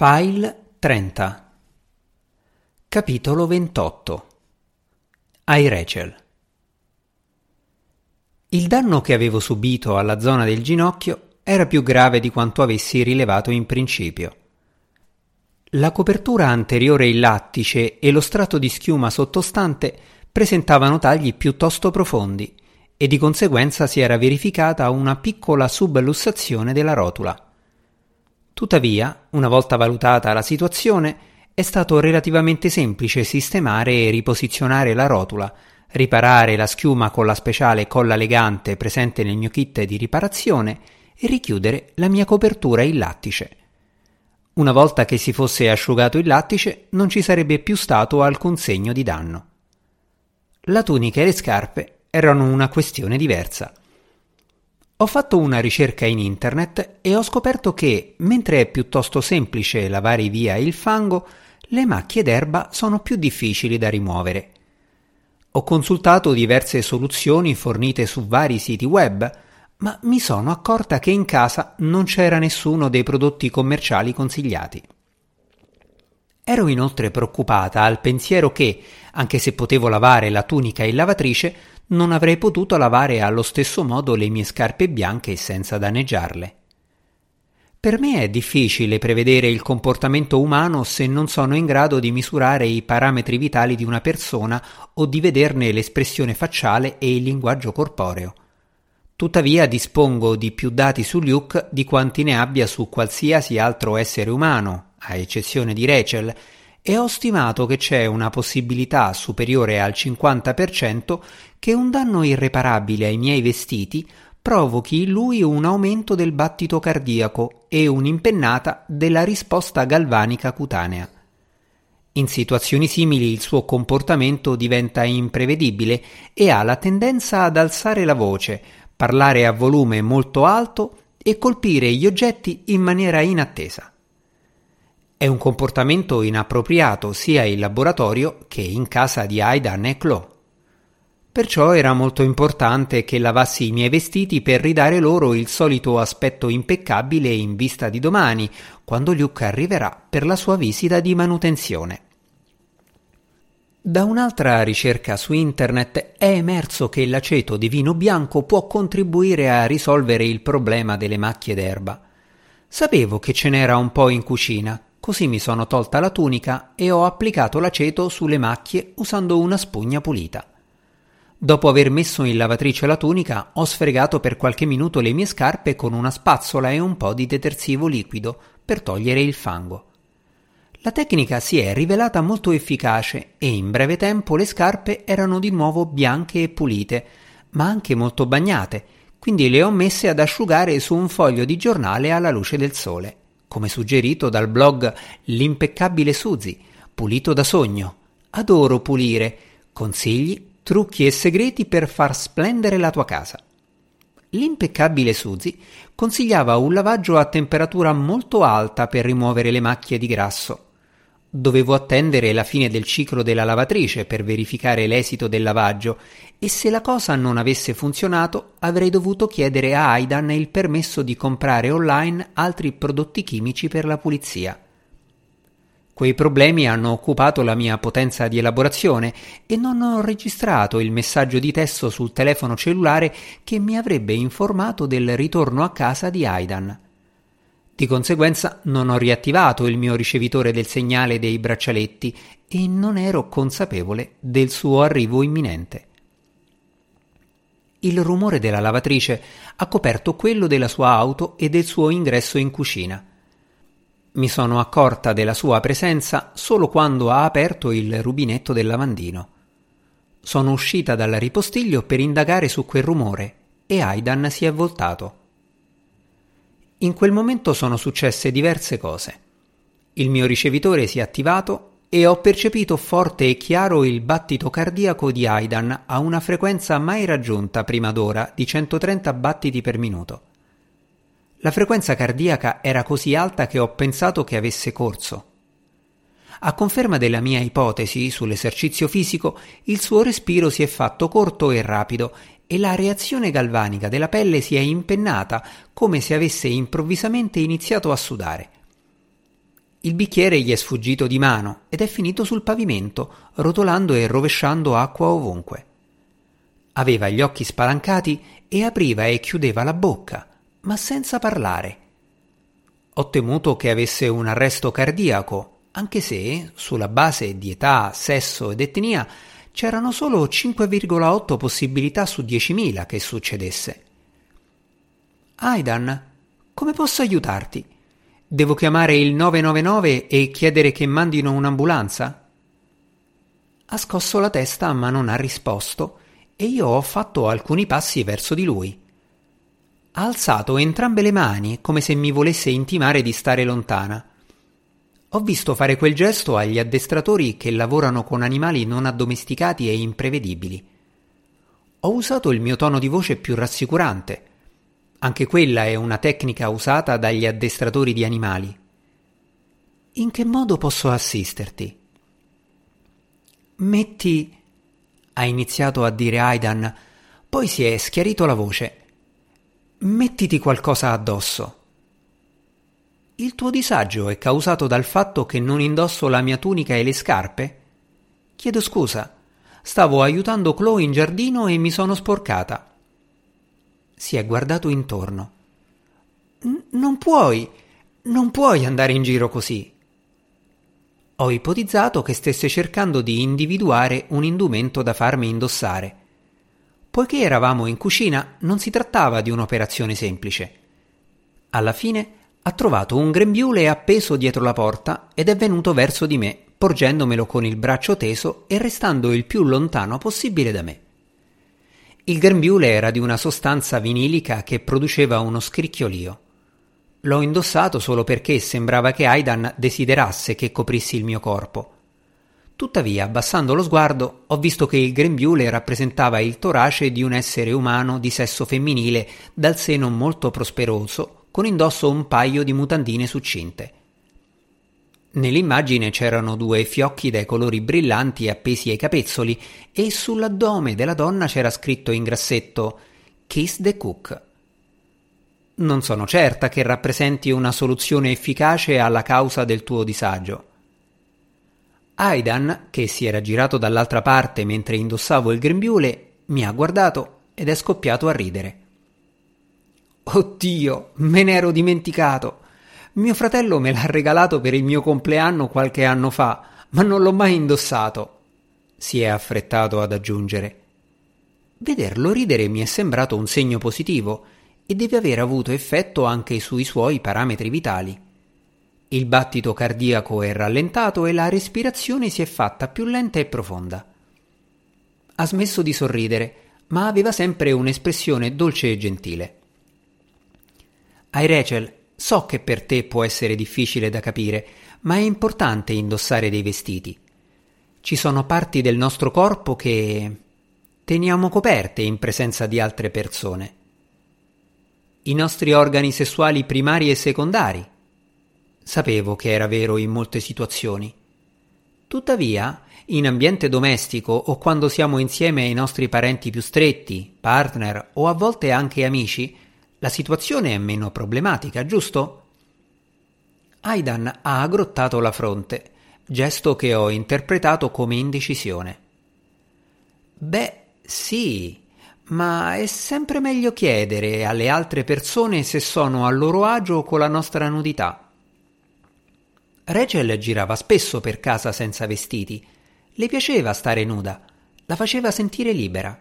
File 30 Capitolo 28 Ai Rachel Il danno che avevo subito alla zona del ginocchio era più grave di quanto avessi rilevato in principio. La copertura anteriore in lattice e lo strato di schiuma sottostante presentavano tagli piuttosto profondi e di conseguenza si era verificata una piccola sublussazione della rotula. Tuttavia, una volta valutata la situazione, è stato relativamente semplice sistemare e riposizionare la rotula, riparare la schiuma con la speciale colla legante presente nel mio kit di riparazione e richiudere la mia copertura in lattice. Una volta che si fosse asciugato il lattice non ci sarebbe più stato alcun segno di danno. La tunica e le scarpe erano una questione diversa. Ho fatto una ricerca in internet e ho scoperto che, mentre è piuttosto semplice lavare via il fango, le macchie d'erba sono più difficili da rimuovere. Ho consultato diverse soluzioni fornite su vari siti web, ma mi sono accorta che in casa non c'era nessuno dei prodotti commerciali consigliati. Ero inoltre preoccupata al pensiero che, anche se potevo lavare la tunica in lavatrice, non avrei potuto lavare allo stesso modo le mie scarpe bianche senza danneggiarle. Per me è difficile prevedere il comportamento umano se non sono in grado di misurare i parametri vitali di una persona o di vederne l'espressione facciale e il linguaggio corporeo. Tuttavia dispongo di più dati su Luke di quanti ne abbia su qualsiasi altro essere umano, a eccezione di Rachel, e ho stimato che c'è una possibilità superiore al 50% che un danno irreparabile ai miei vestiti provochi in lui un aumento del battito cardiaco e un'impennata della risposta galvanica cutanea. In situazioni simili il suo comportamento diventa imprevedibile e ha la tendenza ad alzare la voce, parlare a volume molto alto e colpire gli oggetti in maniera inattesa. È un comportamento inappropriato sia in laboratorio che in casa di Aidan e Chloe. Perciò era molto importante che lavassi i miei vestiti per ridare loro il solito aspetto impeccabile in vista di domani, quando Luke arriverà per la sua visita di manutenzione. Da un'altra ricerca su internet è emerso che l'aceto di vino bianco può contribuire a risolvere il problema delle macchie d'erba. Sapevo che ce n'era un po' in cucina, Così mi sono tolta la tunica e ho applicato l'aceto sulle macchie usando una spugna pulita. Dopo aver messo in lavatrice la tunica, ho sfregato per qualche minuto le mie scarpe con una spazzola e un po' di detersivo liquido per togliere il fango. La tecnica si è rivelata molto efficace e in breve tempo le scarpe erano di nuovo bianche e pulite, ma anche molto bagnate, quindi le ho messe ad asciugare su un foglio di giornale alla luce del sole come suggerito dal blog L'impeccabile Suzy, pulito da sogno. Adoro pulire. Consigli, trucchi e segreti per far splendere la tua casa. L'impeccabile Suzy consigliava un lavaggio a temperatura molto alta per rimuovere le macchie di grasso. Dovevo attendere la fine del ciclo della lavatrice per verificare l'esito del lavaggio e se la cosa non avesse funzionato avrei dovuto chiedere a Aidan il permesso di comprare online altri prodotti chimici per la pulizia. Quei problemi hanno occupato la mia potenza di elaborazione e non ho registrato il messaggio di testo sul telefono cellulare che mi avrebbe informato del ritorno a casa di Aidan. Di conseguenza non ho riattivato il mio ricevitore del segnale dei braccialetti e non ero consapevole del suo arrivo imminente. Il rumore della lavatrice ha coperto quello della sua auto e del suo ingresso in cucina. Mi sono accorta della sua presenza solo quando ha aperto il rubinetto del lavandino. Sono uscita dal ripostiglio per indagare su quel rumore e Aidan si è voltato. In quel momento sono successe diverse cose. Il mio ricevitore si è attivato e ho percepito forte e chiaro il battito cardiaco di Aidan a una frequenza mai raggiunta prima d'ora di 130 battiti per minuto. La frequenza cardiaca era così alta che ho pensato che avesse corso. A conferma della mia ipotesi sull'esercizio fisico, il suo respiro si è fatto corto e rapido e la reazione galvanica della pelle si è impennata come se avesse improvvisamente iniziato a sudare. Il bicchiere gli è sfuggito di mano ed è finito sul pavimento, rotolando e rovesciando acqua ovunque. Aveva gli occhi spalancati e apriva e chiudeva la bocca, ma senza parlare. Ho temuto che avesse un arresto cardiaco, anche se, sulla base di età, sesso ed etnia, c'erano solo 5,8 possibilità su 10.000 che succedesse. Aidan, come posso aiutarti? Devo chiamare il 999 e chiedere che mandino un'ambulanza? Ha scosso la testa ma non ha risposto e io ho fatto alcuni passi verso di lui. Ha alzato entrambe le mani come se mi volesse intimare di stare lontana. Ho visto fare quel gesto agli addestratori che lavorano con animali non addomesticati e imprevedibili. Ho usato il mio tono di voce più rassicurante anche quella è una tecnica usata dagli addestratori di animali. In che modo posso assisterti? Metti. ha iniziato a dire Aidan, poi si è schiarito la voce. Mettiti qualcosa addosso. Il tuo disagio è causato dal fatto che non indosso la mia tunica e le scarpe? Chiedo scusa. Stavo aiutando Chloe in giardino e mi sono sporcata si è guardato intorno. Non puoi, non puoi andare in giro così. Ho ipotizzato che stesse cercando di individuare un indumento da farmi indossare. Poiché eravamo in cucina, non si trattava di un'operazione semplice. Alla fine ha trovato un grembiule appeso dietro la porta ed è venuto verso di me, porgendomelo con il braccio teso e restando il più lontano possibile da me. Il grembiule era di una sostanza vinilica che produceva uno scricchiolio. L'ho indossato solo perché sembrava che Aidan desiderasse che coprissi il mio corpo. Tuttavia, abbassando lo sguardo, ho visto che il grembiule rappresentava il torace di un essere umano di sesso femminile dal seno molto prosperoso, con indosso un paio di mutandine succinte. Nell'immagine c'erano due fiocchi dai colori brillanti appesi ai capezzoli e sull'addome della donna c'era scritto in grassetto Kiss the Cook. Non sono certa che rappresenti una soluzione efficace alla causa del tuo disagio. Aidan, che si era girato dall'altra parte mentre indossavo il grembiule, mi ha guardato ed è scoppiato a ridere. Oddio, me ne ero dimenticato. Mio fratello me l'ha regalato per il mio compleanno qualche anno fa, ma non l'ho mai indossato. Si è affrettato ad aggiungere. Vederlo ridere mi è sembrato un segno positivo e deve aver avuto effetto anche sui suoi parametri vitali. Il battito cardiaco è rallentato e la respirazione si è fatta più lenta e profonda. Ha smesso di sorridere, ma aveva sempre un'espressione dolce e gentile. Hai Rachel, So che per te può essere difficile da capire, ma è importante indossare dei vestiti. Ci sono parti del nostro corpo che teniamo coperte in presenza di altre persone. I nostri organi sessuali primari e secondari. Sapevo che era vero in molte situazioni. Tuttavia, in ambiente domestico o quando siamo insieme ai nostri parenti più stretti, partner o a volte anche amici, la situazione è meno problematica, giusto? Aidan ha aggrottato la fronte, gesto che ho interpretato come indecisione. Beh, sì, ma è sempre meglio chiedere alle altre persone se sono a loro agio con la nostra nudità. Rachel girava spesso per casa senza vestiti. Le piaceva stare nuda, la faceva sentire libera.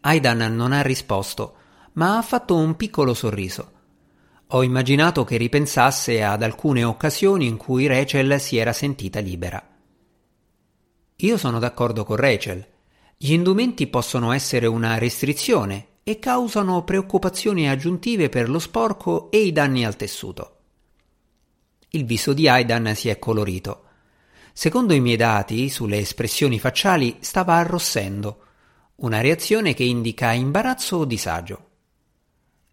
Aidan non ha risposto ma ha fatto un piccolo sorriso. Ho immaginato che ripensasse ad alcune occasioni in cui Rachel si era sentita libera. Io sono d'accordo con Rachel. Gli indumenti possono essere una restrizione e causano preoccupazioni aggiuntive per lo sporco e i danni al tessuto. Il viso di Aidan si è colorito. Secondo i miei dati, sulle espressioni facciali stava arrossendo, una reazione che indica imbarazzo o disagio.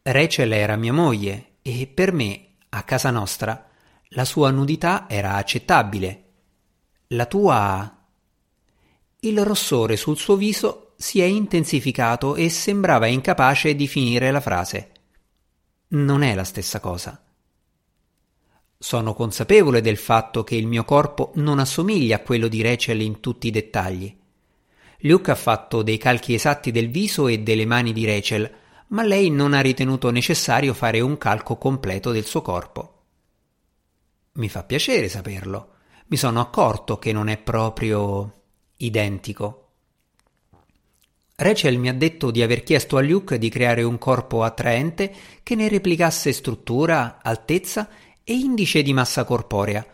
Rachel era mia moglie e per me, a casa nostra, la sua nudità era accettabile. La tua... Il rossore sul suo viso si è intensificato e sembrava incapace di finire la frase. Non è la stessa cosa. Sono consapevole del fatto che il mio corpo non assomiglia a quello di Rachel in tutti i dettagli. Luke ha fatto dei calchi esatti del viso e delle mani di Rachel, ma lei non ha ritenuto necessario fare un calco completo del suo corpo. Mi fa piacere saperlo. Mi sono accorto che non è proprio identico. Rachel mi ha detto di aver chiesto a Luke di creare un corpo attraente che ne replicasse struttura, altezza e indice di massa corporea,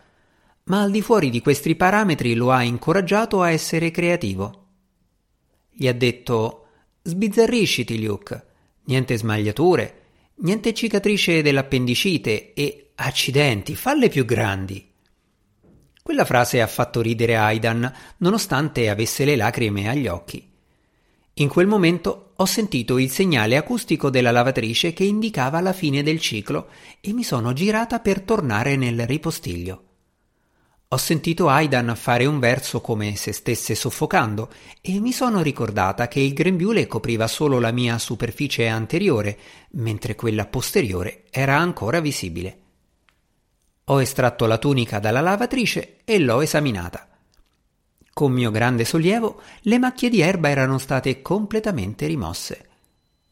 ma al di fuori di questi parametri lo ha incoraggiato a essere creativo. Gli ha detto Sbizzarrisciti, Luke, niente smagliature, niente cicatrice dell'appendicite e accidenti, falle più grandi. Quella frase ha fatto ridere Aidan, nonostante avesse le lacrime agli occhi. In quel momento ho sentito il segnale acustico della lavatrice che indicava la fine del ciclo e mi sono girata per tornare nel ripostiglio. Ho sentito Aidan fare un verso come se stesse soffocando e mi sono ricordata che il grembiule copriva solo la mia superficie anteriore, mentre quella posteriore era ancora visibile. Ho estratto la tunica dalla lavatrice e l'ho esaminata. Con mio grande sollievo, le macchie di erba erano state completamente rimosse.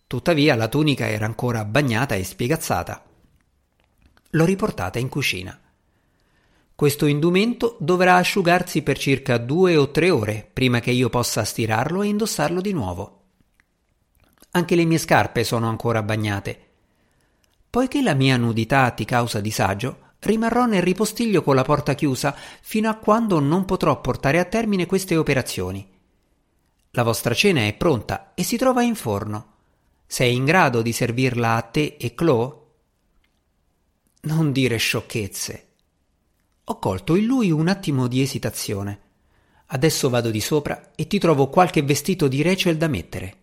Tuttavia la tunica era ancora bagnata e spiegazzata. L'ho riportata in cucina. Questo indumento dovrà asciugarsi per circa due o tre ore prima che io possa stirarlo e indossarlo di nuovo. Anche le mie scarpe sono ancora bagnate. Poiché la mia nudità ti causa disagio, rimarrò nel ripostiglio con la porta chiusa fino a quando non potrò portare a termine queste operazioni. La vostra cena è pronta e si trova in forno. Sei in grado di servirla a te e Chloe? Non dire sciocchezze. Ho colto in lui un attimo di esitazione. Adesso vado di sopra e ti trovo qualche vestito di Rachel da mettere.